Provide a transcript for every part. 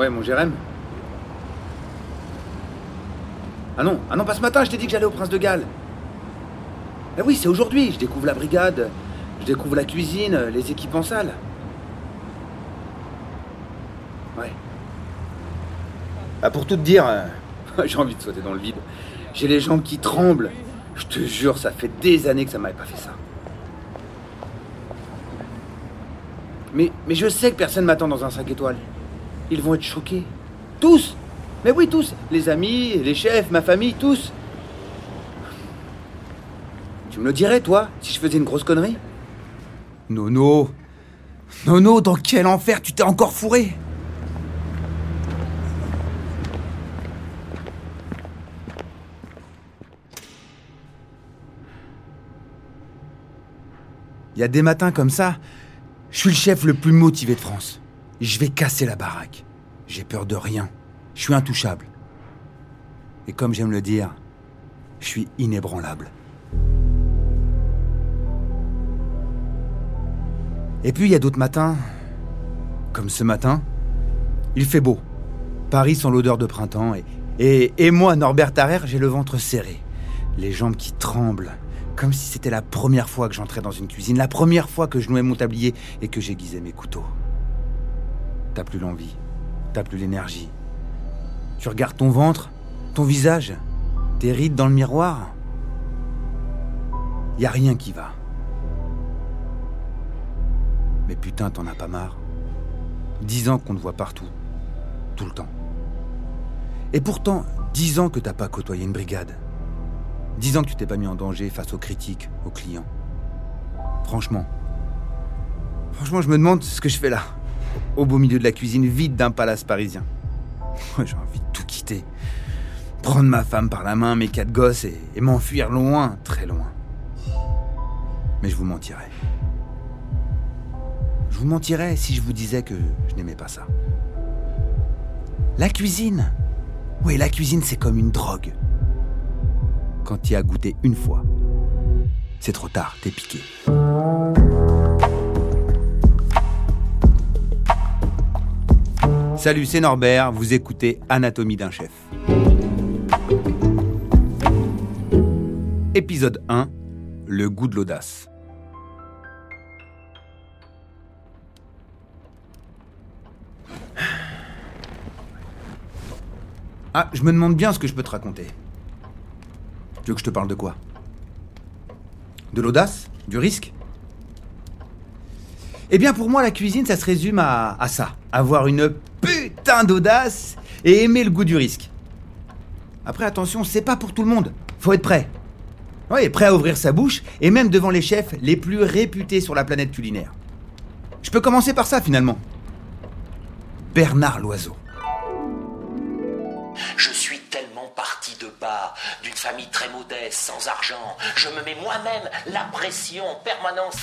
Ouais, mon Jérém. Ah non, ah non, pas ce matin, je t'ai dit que j'allais au Prince de Galles. Ah oui, c'est aujourd'hui, je découvre la brigade, je découvre la cuisine, les équipes en salle. Ouais. Ah, pour tout te dire, euh, j'ai envie de sauter dans le vide. J'ai les jambes qui tremblent. Je te jure, ça fait des années que ça m'avait pas fait ça. Mais, mais je sais que personne m'attend dans un 5 étoiles. Ils vont être choqués. Tous. Mais oui, tous. Les amis, les chefs, ma famille, tous. Tu me le dirais, toi, si je faisais une grosse connerie? Nono. Nono, dans quel enfer tu t'es encore fourré? Il y a des matins comme ça, je suis le chef le plus motivé de France. Je vais casser la baraque. J'ai peur de rien. Je suis intouchable. Et comme j'aime le dire, je suis inébranlable. Et puis il y a d'autres matins, comme ce matin, il fait beau. Paris sent l'odeur de printemps et, et, moi, Norbert Tarrer, j'ai le ventre serré, les jambes qui tremblent, comme si c'était la première fois que j'entrais dans une cuisine, la première fois que je nouais mon tablier et que j'aiguisais mes couteaux. T'as plus l'envie, t'as plus l'énergie. Tu regardes ton ventre, ton visage, tes rides dans le miroir. Y a rien qui va. Mais putain, t'en as pas marre. Dix ans qu'on te voit partout, tout le temps. Et pourtant, dix ans que t'as pas côtoyé une brigade. Dix ans que tu t'es pas mis en danger face aux critiques, aux clients. Franchement. Franchement, je me demande ce que je fais là. Au beau milieu de la cuisine vide d'un palace parisien. J'ai envie de tout quitter. Prendre ma femme par la main, mes quatre gosses et, m'enfuir loin, très loin. Mais je vous mentirais. Je vous mentirais si je vous disais que je n'aimais pas ça. La cuisine. Oui, la cuisine, c'est comme une drogue quand tu as goûté une fois. C'est trop tard, t'es piqué. Salut, c'est Norbert, vous écoutez Anatomie d'un chef. Épisode 1, le goût de l'audace. Ah, je me demande bien ce que je peux te raconter. Tu veux que je te parle de quoi? De l'audace? Du risque? Eh bien pour moi la cuisine ça se résume à, à ça. Avoir une d'audace et aimer le goût du risque. Après attention, c'est pas pour tout le monde. Faut être prêt. Oui, prêt à ouvrir sa bouche et même devant les chefs les plus réputés sur la planète culinaire. Je peux commencer par ça finalement. Bernard Loiseau. d'une famille très modeste, sans argent. Je me mets moi-même la pression en permanence.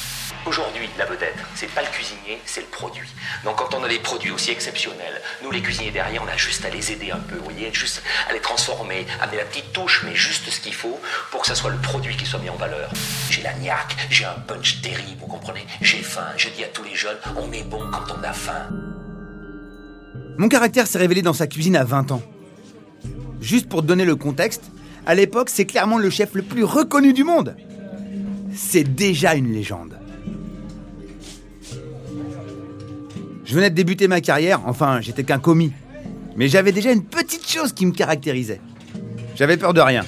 Aujourd'hui, la vedette, c'est pas le cuisinier, c'est le produit. Donc quand on a des produits aussi exceptionnels, nous les cuisiniers derrière, on a juste à les aider un peu, vous voyez, juste à les transformer, amener la petite touche, mais juste ce qu'il faut pour que ça soit le produit qui soit mis en valeur. J'ai la niaque, j'ai un punch terrible, vous comprenez? J'ai faim, je dis à tous les jeunes, on est bon quand on a faim. Mon caractère s'est révélé dans sa cuisine à 20 ans. Juste pour donner le contexte, à l'époque, c'est clairement le chef le plus reconnu du monde. C'est déjà une légende. Je venais de débuter ma carrière, enfin, j'étais qu'un commis. Mais j'avais déjà une petite chose qui me caractérisait. J'avais peur de rien.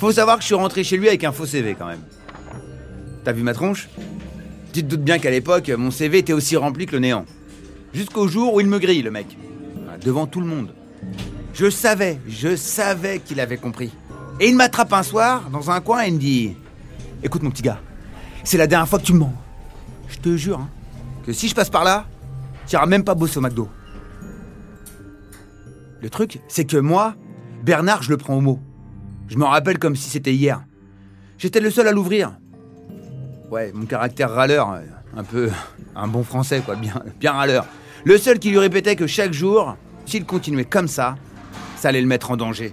Faut savoir que je suis rentré chez lui avec un faux CV quand même. T'as vu ma tronche? Tu te doutes bien qu'à l'époque, mon CV était aussi rempli que le néant. Jusqu'au jour où il me grille, le mec. Devant tout le monde. Je savais, je savais qu'il avait compris. Et il m'attrape un soir dans un coin et me dit Écoute, mon petit gars, c'est la dernière fois que tu me mens. Je te jure hein, que si je passe par là, tu iras même pas bosser au McDo. Le truc, c'est que moi, Bernard, je le prends au mot. Je m'en rappelle comme si c'était hier. J'étais le seul à l'ouvrir. Ouais, mon caractère râleur, un peu un bon français, quoi, bien, bien râleur. Le seul qui lui répétait que chaque jour, s'il continuait comme ça, ça allait le mettre en danger.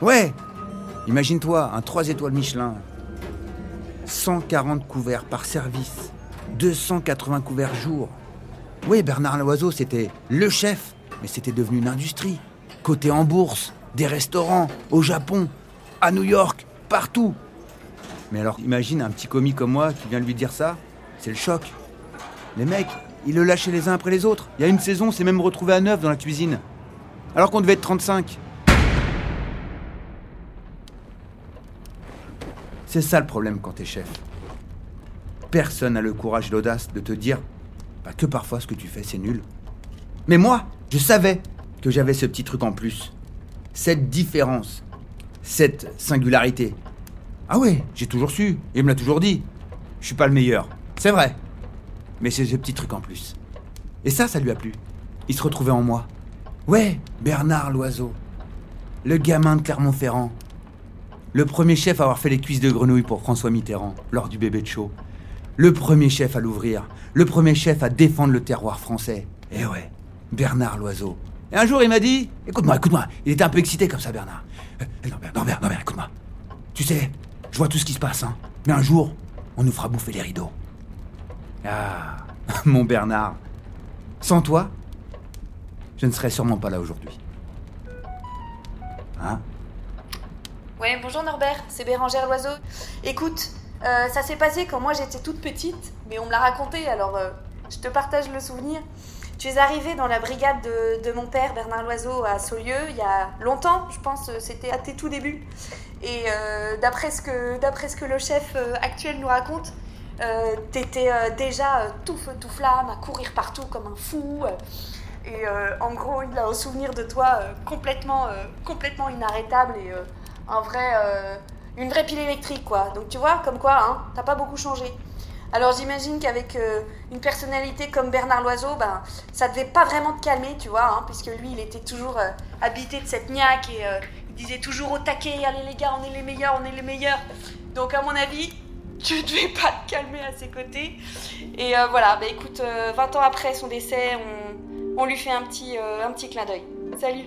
Ouais, Imagine-toi, un 3 étoiles Michelin, 140 couverts par service, 280 couverts jour. Oui, Bernard Loiseau, c'était le chef, Mais c'était devenu une industrie. Côté en bourse, des restaurants, au Japon, à New York, partout. Mais alors imagine un petit commis comme moi qui vient lui dire ça, c'est le choc. Les mecs, ils le lâchaient les uns après les autres. Il y a une saison, c'est même retrouvé à neuf dans la cuisine. Alors qu'on devait être 35. C'est ça le problème quand t'es chef. Personne n'a le courage et l'audace de te dire bah, que parfois ce que tu fais c'est nul. Mais moi, je savais que j'avais ce petit truc en plus. Cette différence. Cette singularité. Ah ouais, j'ai toujours su. Il me l'a toujours dit. Je suis pas le meilleur. C'est vrai. Mais c'est ce petit truc en plus. Et ça, ça lui a plu. Il se retrouvait en moi. Ouais, Bernard Loiseau. Le gamin de Clermont-Ferrand. Le premier chef à avoir fait les cuisses de grenouille pour François Mitterrand lors du bébé de show. Le premier chef à l'ouvrir. Le premier chef à défendre le terroir français. Eh ouais, Bernard Loiseau. Et un jour, il m'a dit Écoute-moi, écoute-moi. Il était un peu excité comme ça, Bernard. Euh, Norbert, Norbert, Norbert, écoute-moi. Tu sais, je vois tout ce qui se passe, hein. Mais un jour, on nous fera bouffer les rideaux. Ah, mon Bernard. Sans toi, je ne serais sûrement pas là aujourd'hui. Hein? Ouais, bonjour Norbert, c'est Bérangère Loiseau. Écoute, euh, ça s'est passé quand moi j'étais toute petite, mais on me l'a raconté, alors euh, je te partage le souvenir. Tu es arrivé dans la brigade de, mon père, Bernard Loiseau, à Saulieu, il y a longtemps, je pense, euh, c'était à tes tout débuts. Et d'après ce, ce que le chef actuel nous raconte, t'étais déjà tout feu, tout flamme, à courir partout comme un fou. et en gros, il a un souvenir de toi complètement, complètement inarrêtable et un vrai, une vraie pile électrique, quoi. Donc tu vois, comme quoi, hein, t'as pas beaucoup changé. Alors j'imagine qu'avec euh, une personnalité comme Bernard Loiseau, ben, ça devait pas vraiment te calmer, tu vois, hein, puisque lui, il était toujours euh, habité de cette niaque et euh, il disait toujours au taquet, allez les gars, on est les meilleurs, on est les meilleurs. Donc à mon avis, tu devais pas te calmer à ses côtés. Et voilà, bah écoute, euh, 20 ans après son décès, on, on lui fait un petit, un petit clin d'œil. Salut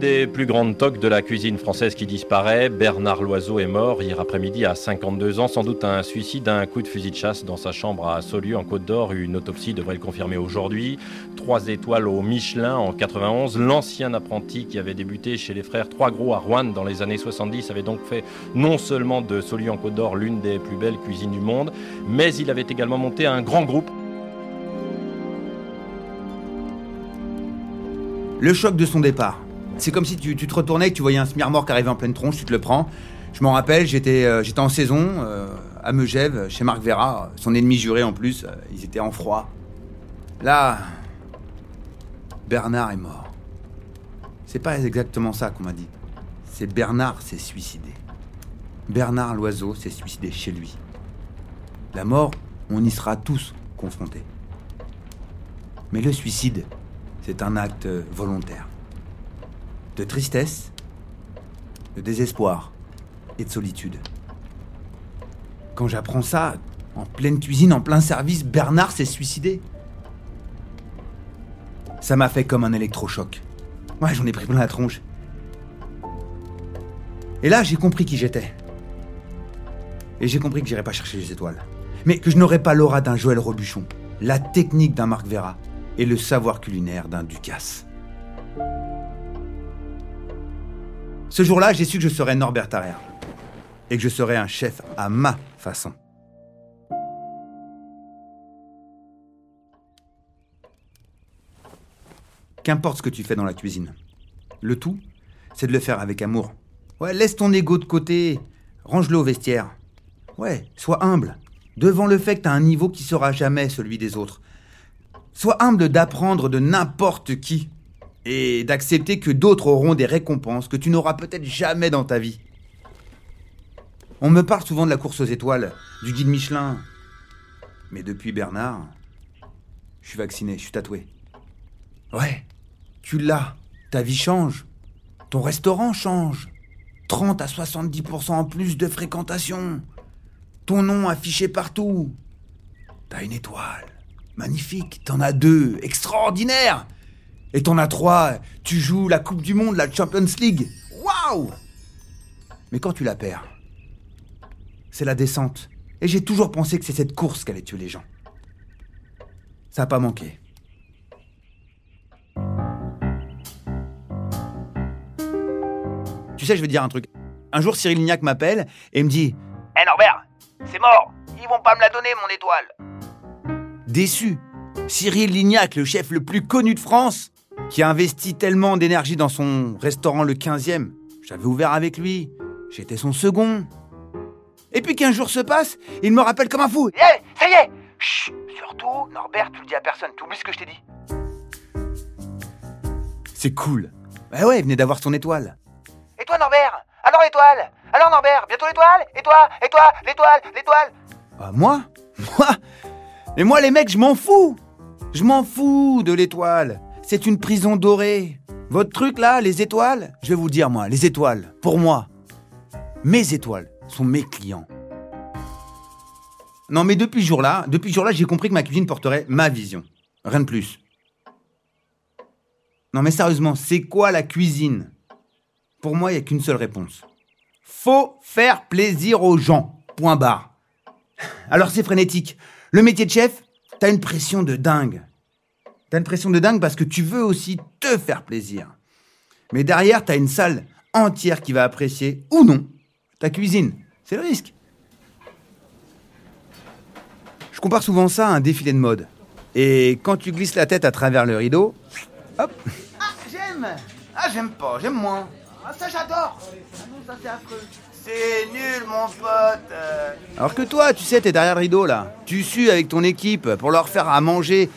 des plus grandes toques de la cuisine française qui disparaît. Bernard Loiseau est mort hier après-midi à 52 ans, sans doute un suicide, un coup de fusil de chasse dans sa chambre à Saulieu en Côte d'Or. Une autopsie devrait le confirmer aujourd'hui. Trois étoiles au Michelin en 91. L'ancien apprenti qui avait débuté chez les frères Trois Gros à Rouen dans les années 70 avait donc fait non seulement de Saulieu en Côte d'Or l'une des plus belles cuisines du monde, mais il avait également monté un grand groupe Le choc de son départ. C'est comme si tu, te retournais et que tu voyais un smirmor qui arrivait en pleine tronche, tu te le prends. Je m'en rappelle, j'étais euh, en saison euh, à Megève, chez Marc Vera, son ennemi juré en plus, euh, ils étaient en froid. Là, Bernard est mort. C'est pas exactement ça qu'on m'a dit. C'est Bernard s'est suicidé. Bernard Loiseau s'est suicidé chez lui. La mort, on y sera tous confrontés. Mais le suicide, c'est un acte volontaire. De tristesse, de désespoir et de solitude. Quand j'apprends ça, en pleine cuisine, en plein service, Bernard s'est suicidé. Ça m'a fait comme un électrochoc. Ouais, j'en ai pris plein la tronche. Et là, j'ai compris qui j'étais. Et j'ai compris que j'irais pas chercher les étoiles. Mais que je n'aurais pas l'aura d'un Joël Robuchon, la technique d'un Marc Vera et le savoir culinaire d'un Ducasse. Ce jour-là, j'ai su que je serais Norbert Tarrer. Et que je serais un chef à ma façon. Qu'importe ce que tu fais dans la cuisine. Le tout, c'est de le faire avec amour. Ouais, laisse ton ego de côté. Range-le au vestiaire. Ouais, sois humble. Devant le fait que t'as un niveau qui sera jamais celui des autres. Sois humble d'apprendre de n'importe qui. Et d'accepter que d'autres auront des récompenses que tu n'auras peut-être jamais dans ta vie. On me parle souvent de la course aux étoiles, du guide Michelin. Mais depuis Bernard, je suis vacciné, je suis tatoué. Ouais, tu l'as. Ta vie change. Ton restaurant change. 30 à 70% en plus de fréquentation. Ton nom affiché partout. T'as une étoile. Magnifique. T'en as deux. Extraordinaire. Et t'en as trois. Tu joues la Coupe du Monde, la Champions League. Waouh Mais quand tu la perds, c'est la descente. Et j'ai toujours pensé que c'est cette course qui allait tuer les gens. Ça n'a pas manqué. Tu sais, je vais te dire un truc. Un jour, Cyril Lignac m'appelle et me dit Hé Norbert, c'est mort Ils vont pas me la donner, mon étoile Déçu. Cyril Lignac, le chef le plus connu de France, qui a investi tellement d'énergie dans son restaurant le 15e. J'avais ouvert avec lui. J'étais son second. Et puis qu'un jour se passe, il me rappelle comme un fou. Hé, ça y est Chut Surtout, Norbert, tu le dis à personne, tu oublies ce que je t'ai dit. C'est cool. Bah ouais, il venait d'avoir son étoile. Et toi, Norbert? Alors l'étoile? Alors Norbert, bientôt l'étoile? Et toi Et toi L'étoile L'étoile? Ah, moi? Moi? Mais moi, les mecs, je m'en fous Je m'en fous de l'étoile. C'est une prison dorée. Votre truc là, les étoiles, je vais vous le dire moi, les étoiles, pour moi, mes étoiles sont mes clients. Non mais depuis ce jour-là, depuis jour-là, j'ai compris que ma cuisine porterait ma vision. Rien de plus. Non mais sérieusement, c'est quoi la cuisine? Pour moi, il n'y a qu'une seule réponse. Faut faire plaisir aux gens. Point barre. Alors c'est frénétique. Le métier de chef, t'as une pression de dingue. T'as une pression de dingue parce que tu veux aussi te faire plaisir. Mais derrière, t'as une salle entière qui va apprécier ou non ta cuisine. C'est le risque. Je compare souvent ça à un défilé de mode. Et quand tu glisses la tête à travers le rideau, hop, Ah, j'aime Ah, j'aime pas, j'aime moins. Ah, ça, j'adore Ah non, ça, c'est affreux. C'est nul, mon pote euh. Alors que toi, tu sais, t'es derrière le rideau là. Tu sues avec ton équipe pour leur faire à manger.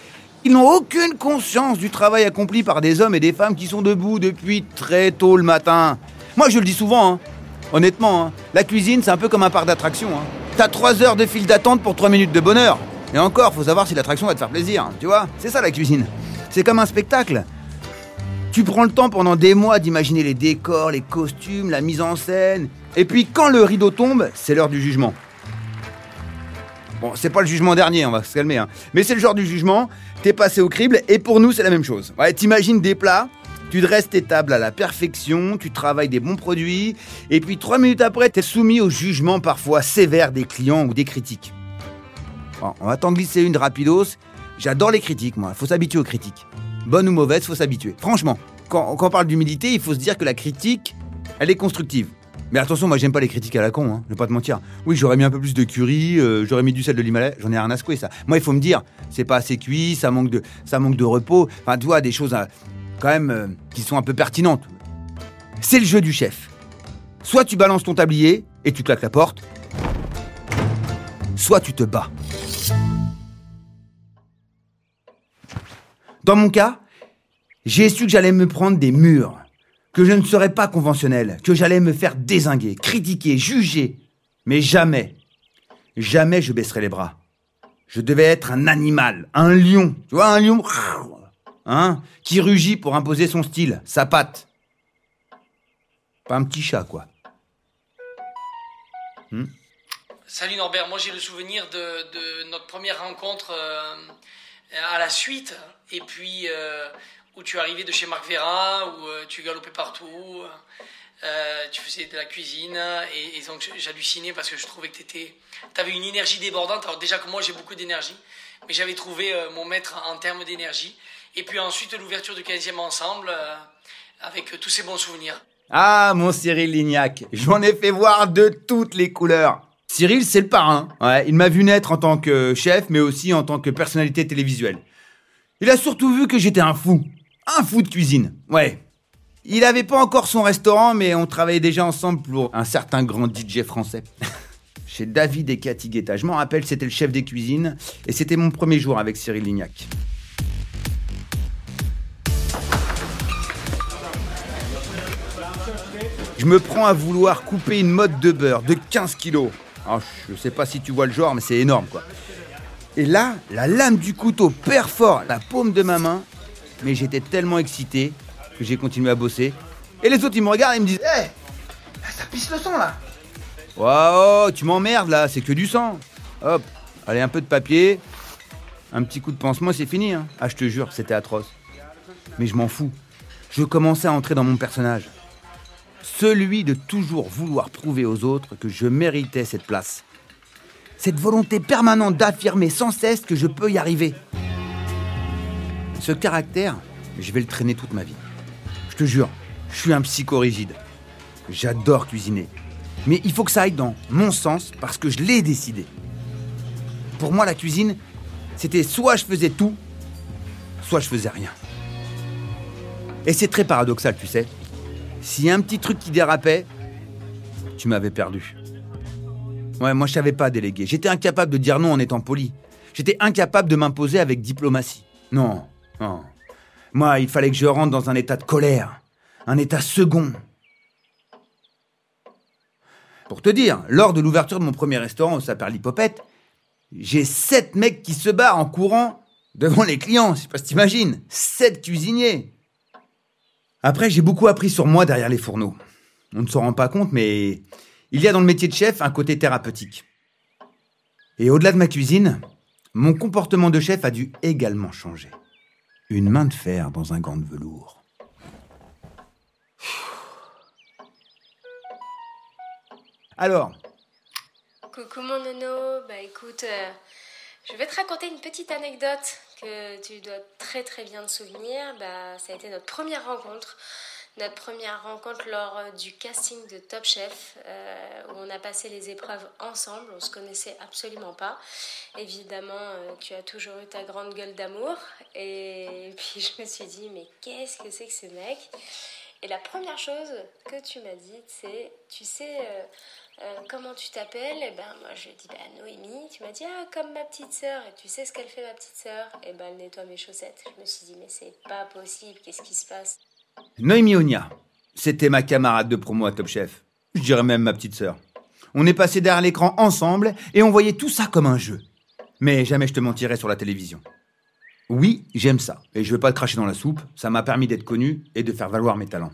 Ils n'ont aucune conscience du travail accompli par des hommes et des femmes qui sont debout depuis très tôt le matin. Moi, je le dis souvent, hein. honnêtement, hein. la cuisine, c'est un peu comme un parc d'attractions. Hein. T'as trois heures de file d'attente pour trois minutes de bonheur. Et encore, faut savoir si l'attraction va te faire plaisir. Tu vois, c'est ça la cuisine. C'est comme un spectacle. Tu prends le temps pendant des mois d'imaginer les décors, les costumes, la mise en scène. Et puis quand le rideau tombe, c'est l'heure du jugement. Bon, c'est pas le jugement dernier, on va se calmer. Hein. Mais c'est le genre du jugement, t'es passé au crible, et pour nous, c'est la même chose. Ouais, t'imagines des plats, tu dresses tes tables à la perfection, tu travailles des bons produits, et puis trois minutes après, t'es soumis au jugement parfois sévère des clients ou des critiques. Bon, on va t'en glisser une rapidos. J'adore les critiques, moi. Faut s'habituer aux critiques. Bonne ou mauvaise, faut s'habituer. Franchement, quand, quand on parle d'humilité, il faut se dire que la critique, elle est constructive. Mais attention, moi j'aime pas les critiques à la con, hein, pas te mentir. Oui, j'aurais mis un peu plus de curry, euh, j'aurais mis du sel de l'Himalaya, j'en ai rien à secouer ça. Moi, il faut me dire, c'est pas assez cuit, ça manque de, ça manque de repos. Enfin, tu vois, des choses euh, quand même euh, qui sont un peu pertinentes. C'est le jeu du chef. Soit tu balances ton tablier et tu claques la porte, soit tu te bats. Dans mon cas, j'ai su que j'allais me prendre des murs, que je ne serais pas conventionnel, que j'allais me faire désinguer, critiquer, juger. Mais jamais, jamais je baisserai les bras. Je devais être un animal, un lion, tu vois, un lion, hein, qui rugit pour imposer son style, sa patte. Pas un petit chat, quoi. Salut Norbert, moi j'ai le souvenir de, de notre première rencontre euh, à la suite, et puis euh, où tu arrivais de chez Marc Vera, où euh, tu galopais partout, euh, tu faisais de la cuisine, et, donc j'hallucinais parce que je trouvais que tu avais une énergie débordante. Alors déjà que moi j'ai beaucoup d'énergie, mais j'avais trouvé mon maître en termes d'énergie. Et puis ensuite l'ouverture du 15e ensemble, avec tous ces bons souvenirs. Ah, mon Cyril Lignac, j'en ai fait voir de toutes les couleurs. Cyril, c'est le parrain. Ouais, il m'a vu naître en tant que chef, mais aussi en tant que personnalité télévisuelle. Il a surtout vu que j'étais un fou. Un fou de cuisine. Ouais. Il avait pas encore son restaurant, mais on travaillait déjà ensemble pour un certain grand DJ français. Chez David et Cathy Guetta. Je m'en rappelle, c'était le chef des cuisines, et c'était mon premier jour avec Cyril Lignac. Je me prends à vouloir couper une motte de beurre de 15 kilos. Alors, je sais pas si tu vois le genre, mais c'est énorme quoi. Et là, la lame du couteau perfore la paume de ma main, mais j'étais tellement excité que j'ai continué à bosser. Et les autres, ils me regardent et me disent Hé Ça pisse le sang, là Waouh, tu m'emmerdes là, c'est que du sang. Hop, allez, un peu de papier, un petit coup de pansement, c'est fini. Hein. Ah, je te jure, c'était atroce. Mais je m'en fous. Je commençais à entrer dans mon personnage. Celui de toujours vouloir prouver aux autres que je méritais cette place. Cette volonté permanente d'affirmer sans cesse que je peux y arriver. Ce caractère, je vais le traîner toute ma vie. Je te jure, je suis un psychorigide. J'adore cuisiner. Mais il faut que ça aille dans mon sens parce que je l'ai décidé. Pour moi, la cuisine, c'était soit je faisais tout, soit je faisais rien. Et c'est très paradoxal, tu sais. S'il y a un petit truc qui dérapait, tu m'avais perdu. Ouais, moi je savais pas déléguer. J'étais incapable de dire non en étant poli. J'étais incapable de m'imposer avec diplomatie. Non, non. Moi, il fallait que je rentre dans un état de colère, un état second. Pour te dire, lors de l'ouverture de mon premier restaurant au Saperlipopette, j'ai sept mecs qui se barrent en courant devant les clients, je sais pas si t'imagines. Sept cuisiniers. Après, j'ai beaucoup appris sur moi derrière les fourneaux. On ne s'en rend pas compte, mais il y a dans le métier de chef un côté thérapeutique. Et au-delà de ma cuisine, mon comportement de chef a dû également changer. Une main de fer dans un gant de velours. Alors, Coucou mon nono, bah écoute, euh, je vais te raconter une petite anecdote que tu dois très très bien te souvenir. Bah, ça a été notre première rencontre. Notre première rencontre lors euh, du casting de Top Chef, euh, où on a passé les épreuves ensemble, on se connaissait absolument pas. Évidemment, euh, tu as toujours eu ta grande gueule d'amour, et puis je me suis dit, mais qu'est-ce que c'est que ce mec? Et la première chose que tu m'as dit, c'est, tu sais, euh, euh, comment tu t'appelles? Et ben moi je dit, bah Noémie, tu m'as dit, ah, comme ma petite sœur, et tu sais ce qu'elle fait ma petite sœur? Et ben elle nettoie mes chaussettes. Je me suis dit, mais c'est pas possible, qu'est-ce qui se passe? Noémie Onia, c'était ma camarade de promo à Top Chef. Je dirais même ma petite sœur. On est passé derrière l'écran ensemble et on voyait tout ça comme un jeu. Mais jamais je te mentirais sur la télévision. Oui, j'aime ça. Et je vais pas te cracher dans la soupe. Ça m'a permis d'être connu et de faire valoir mes talents.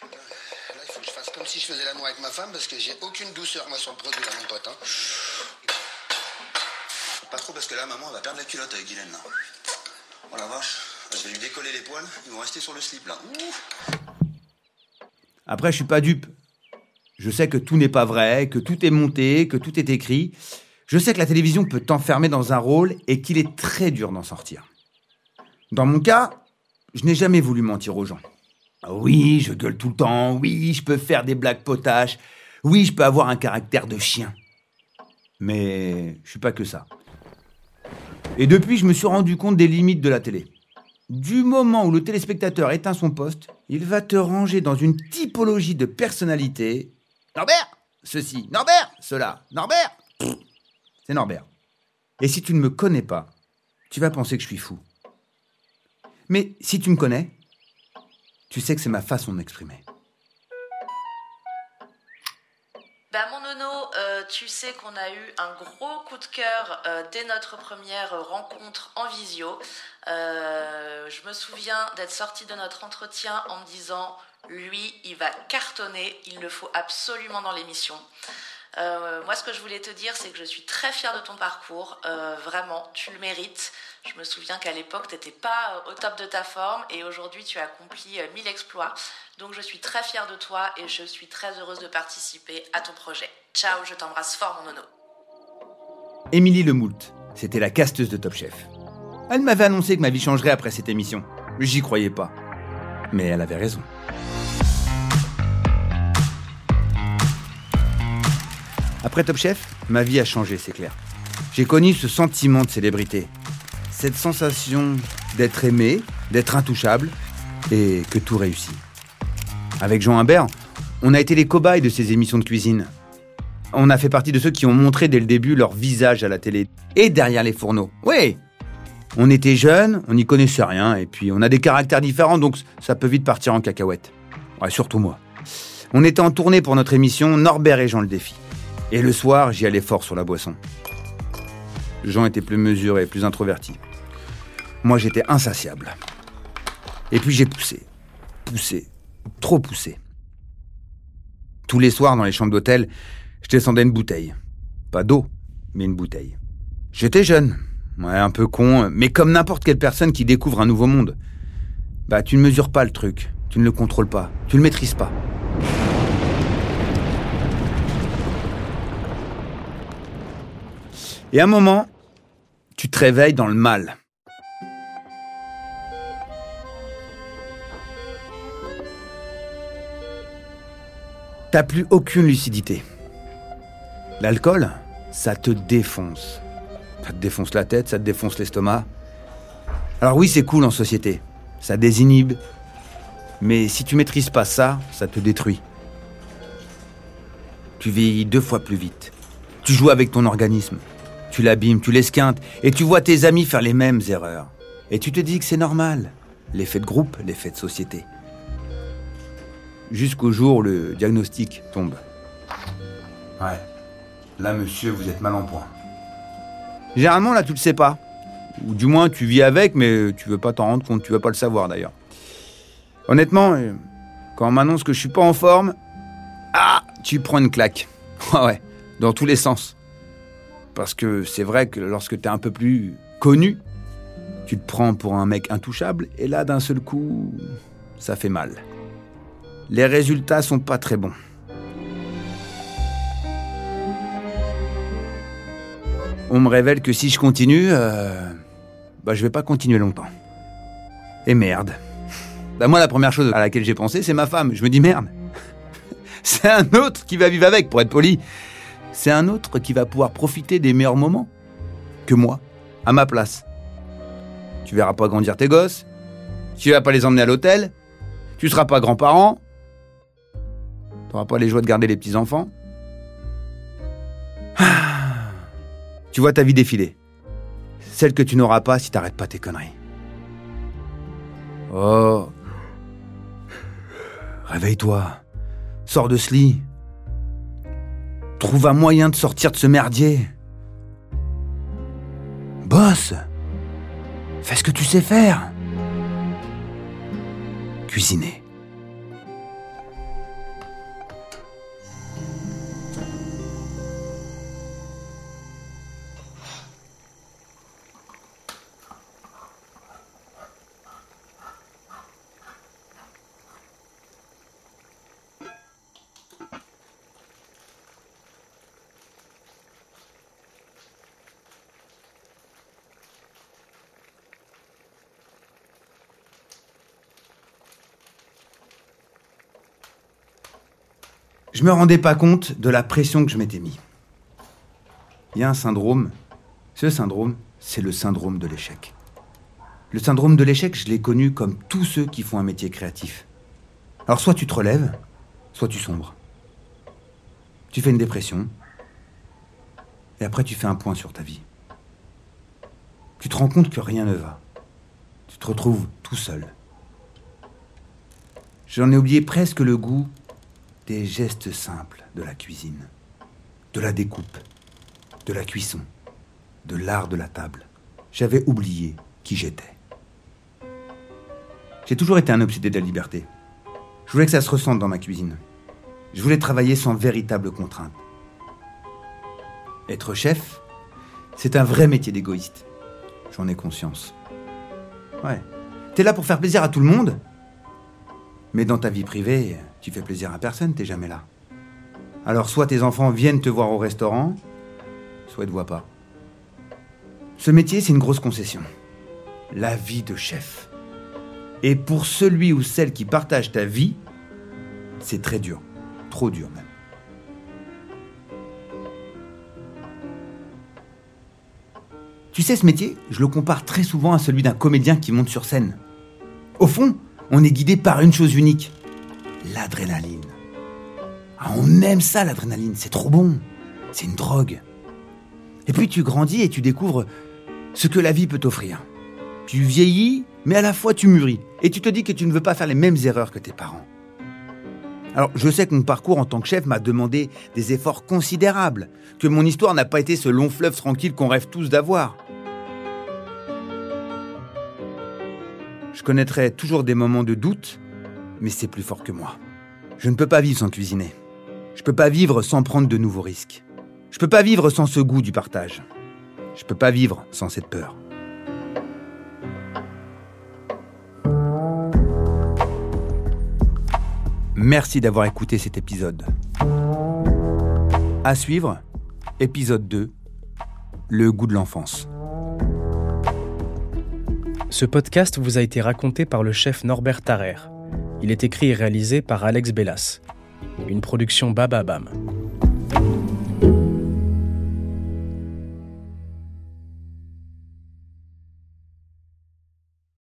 Là, il faut que je fasse comme si je faisais l'amour avec ma femme parce que j'ai aucune douceur, moi, sur le produit, là, mon pote. Hein. Pas trop parce que là, maman, elle va perdre la culotte avec Guylaine, là. Oh la vache, je vais lui décoller les poils, ils vont rester sur le slip, là. Ouh. Après, je suis pas dupe. Je sais que tout n'est pas vrai, que tout est monté, que tout est écrit. Je sais que la télévision peut t'enfermer dans un rôle et qu'il est très dur d'en sortir. Dans mon cas, je n'ai jamais voulu mentir aux gens. Ah Oui, je gueule tout le temps. Oui, je peux faire des blagues potaches. Oui, je peux avoir un caractère de chien. Mais je suis pas que ça. Et depuis, je me suis rendu compte des limites de la télé. Du moment où le téléspectateur éteint son poste, il va te ranger dans une typologie de personnalité. Norbert Ceci. Norbert Cela. Norbert C'est Norbert. Et si tu ne me connais pas, tu vas penser que je suis fou. Mais si tu me connais, tu sais que c'est ma façon de m'exprimer. Bah mon nono, euh, tu sais qu'on a eu un gros coup de cœur euh, dès notre première rencontre en visio. Euh, je me souviens d'être sortie de notre entretien en me disant, lui, il va cartonner, il le faut absolument dans l'émission. Moi, ce que je voulais te dire, c'est que je suis très fière de ton parcours. Vraiment, tu le mérites. Je me souviens qu'à l'époque, tu n'étais pas au top de ta forme et aujourd'hui, tu as accompli 1000 exploits. Donc, je suis très fière de toi et je suis très heureuse de participer à ton projet. Ciao, je t'embrasse fort, mon nono. Émilie Lemoult, c'était la casteuse de Top Chef. Elle m'avait annoncé que ma vie changerait après cette émission. J'y croyais pas. Mais elle avait raison. Après Top Chef, ma vie a changé, c'est clair. J'ai connu ce sentiment de célébrité. Cette sensation d'être aimé, d'être intouchable et que tout réussit. Avec Jean Humbert, on a été les cobayes de ces émissions de cuisine. On a fait partie de ceux qui ont montré dès le début leur visage à la télé et derrière les fourneaux. Oui, on était jeunes, on n'y connaissait rien, et puis on a des caractères différents, donc ça peut vite partir en cacahuète. Ouais, surtout moi. On était en tournée pour notre émission Norbert et Jean le défi. Et le soir, j'y allais fort sur la boisson. Jean était plus mesuré, plus introverti. Moi, j'étais insatiable. Et puis j'ai poussé, poussé, trop poussé. Tous les soirs, dans les chambres d'hôtel, je descendais une bouteille. Pas d'eau, mais une bouteille. J'étais jeune, ouais, un peu con, mais comme n'importe quelle personne qui découvre un nouveau monde. bah tu ne mesures pas le truc, tu ne le contrôles pas, tu ne le maîtrises pas. Et à un moment, tu te réveilles dans le mal. T'as plus aucune lucidité. L'alcool, ça te défonce. Ça te défonce la tête, ça te défonce l'estomac. Alors oui, c'est cool en société. Ça désinhibe. Mais si tu maîtrises pas ça, ça te détruit. Tu vieillis deux fois plus vite. Tu joues avec ton organisme. Tu l'abîmes, tu l'esquintes, et tu vois tes amis faire les mêmes erreurs. Et tu te dis que c'est normal. L'effet de groupe, l'effet de société. Jusqu'au jour où le diagnostic tombe. Ouais. Là, monsieur, vous êtes mal en point. Généralement, là, tu le sais pas. Ou du moins, tu vis avec, mais tu veux pas t'en rendre compte, tu veux pas le savoir d'ailleurs. Honnêtement, euh, quand on m'annonce que je suis pas en forme, ah, tu prends une claque. Ah ouais, dans tous les sens. Parce que c'est vrai que lorsque tu es un peu plus connu, tu te prends pour un mec intouchable, et là, d'un seul coup, ça fait mal. Les résultats sont pas très bons. On me révèle que si je continue, euh, bah je vais pas continuer longtemps. Et merde. Bah moi la première chose à laquelle j'ai pensé, c'est ma femme. Je me dis merde. c'est un autre qui va vivre avec, pour être poli. C'est un autre qui va pouvoir profiter des meilleurs moments que moi, à ma place. Tu verras pas grandir tes gosses. Tu vas pas les emmener à l'hôtel. Tu seras pas grand-parent. T'auras pas les joies de garder les petits-enfants. Tu vois ta vie défiler. Celle que tu n'auras pas si t'arrêtes pas tes conneries. Oh. Réveille-toi. Sors de ce lit. Trouve un moyen de sortir de ce merdier. Bosse. Fais ce que tu sais faire. Cuisiner. Je me rendais pas compte de la pression que je m'étais mis. Il y a un syndrome. Ce syndrome, c'est le syndrome de l'échec. Le syndrome de l'échec, je l'ai connu comme tous ceux qui font un métier créatif. Alors soit tu te relèves, soit tu sombres. Tu fais une dépression, et après tu fais un point sur ta vie. Tu te rends compte que rien ne va. Tu te retrouves tout seul. J'en ai oublié presque le goût des gestes simples de la cuisine, de la découpe, de la cuisson, de l'art de la table. J'avais oublié qui j'étais. J'ai toujours été un obsédé de la liberté. Je voulais que ça se ressente dans ma cuisine. Je voulais travailler sans véritable contrainte. Être chef, c'est un vrai métier d'égoïste. J'en ai conscience. Ouais. T'es là pour faire plaisir à tout le monde, mais dans ta vie privée, tu fais plaisir à personne, t'es jamais là. Alors soit tes enfants viennent te voir au restaurant, soit ils te voient pas. Ce métier, c'est une grosse concession. La vie de chef. Et pour celui ou celle qui partage ta vie, c'est très dur. Trop dur même. Tu sais, ce métier, je le compare très souvent à celui d'un comédien qui monte sur scène. Au fond, on est guidé par une chose unique, l'adrénaline. Ah, on aime ça, l'adrénaline, c'est trop bon. C'est une drogue. Et puis tu grandis et tu découvres ce que la vie peut t'offrir. Tu vieillis, mais à la fois tu mûris. Et tu te dis que tu ne veux pas faire les mêmes erreurs que tes parents. Alors, je sais que mon parcours en tant que chef m'a demandé des efforts considérables, que mon histoire n'a pas été ce long fleuve tranquille qu'on rêve tous d'avoir. Je connaîtrai toujours des moments de doute, mais c'est plus fort que moi. Je ne peux pas vivre sans cuisiner. Je ne peux pas vivre sans prendre de nouveaux risques. Je ne peux pas vivre sans ce goût du partage. Je ne peux pas vivre sans cette peur. Merci d'avoir écouté cet épisode. À suivre, épisode 2, le goût de l'enfance. Ce podcast vous a été raconté par le chef Norbert Tarrer. Il est écrit et réalisé par Alex Bellas. Une production Baba Bam.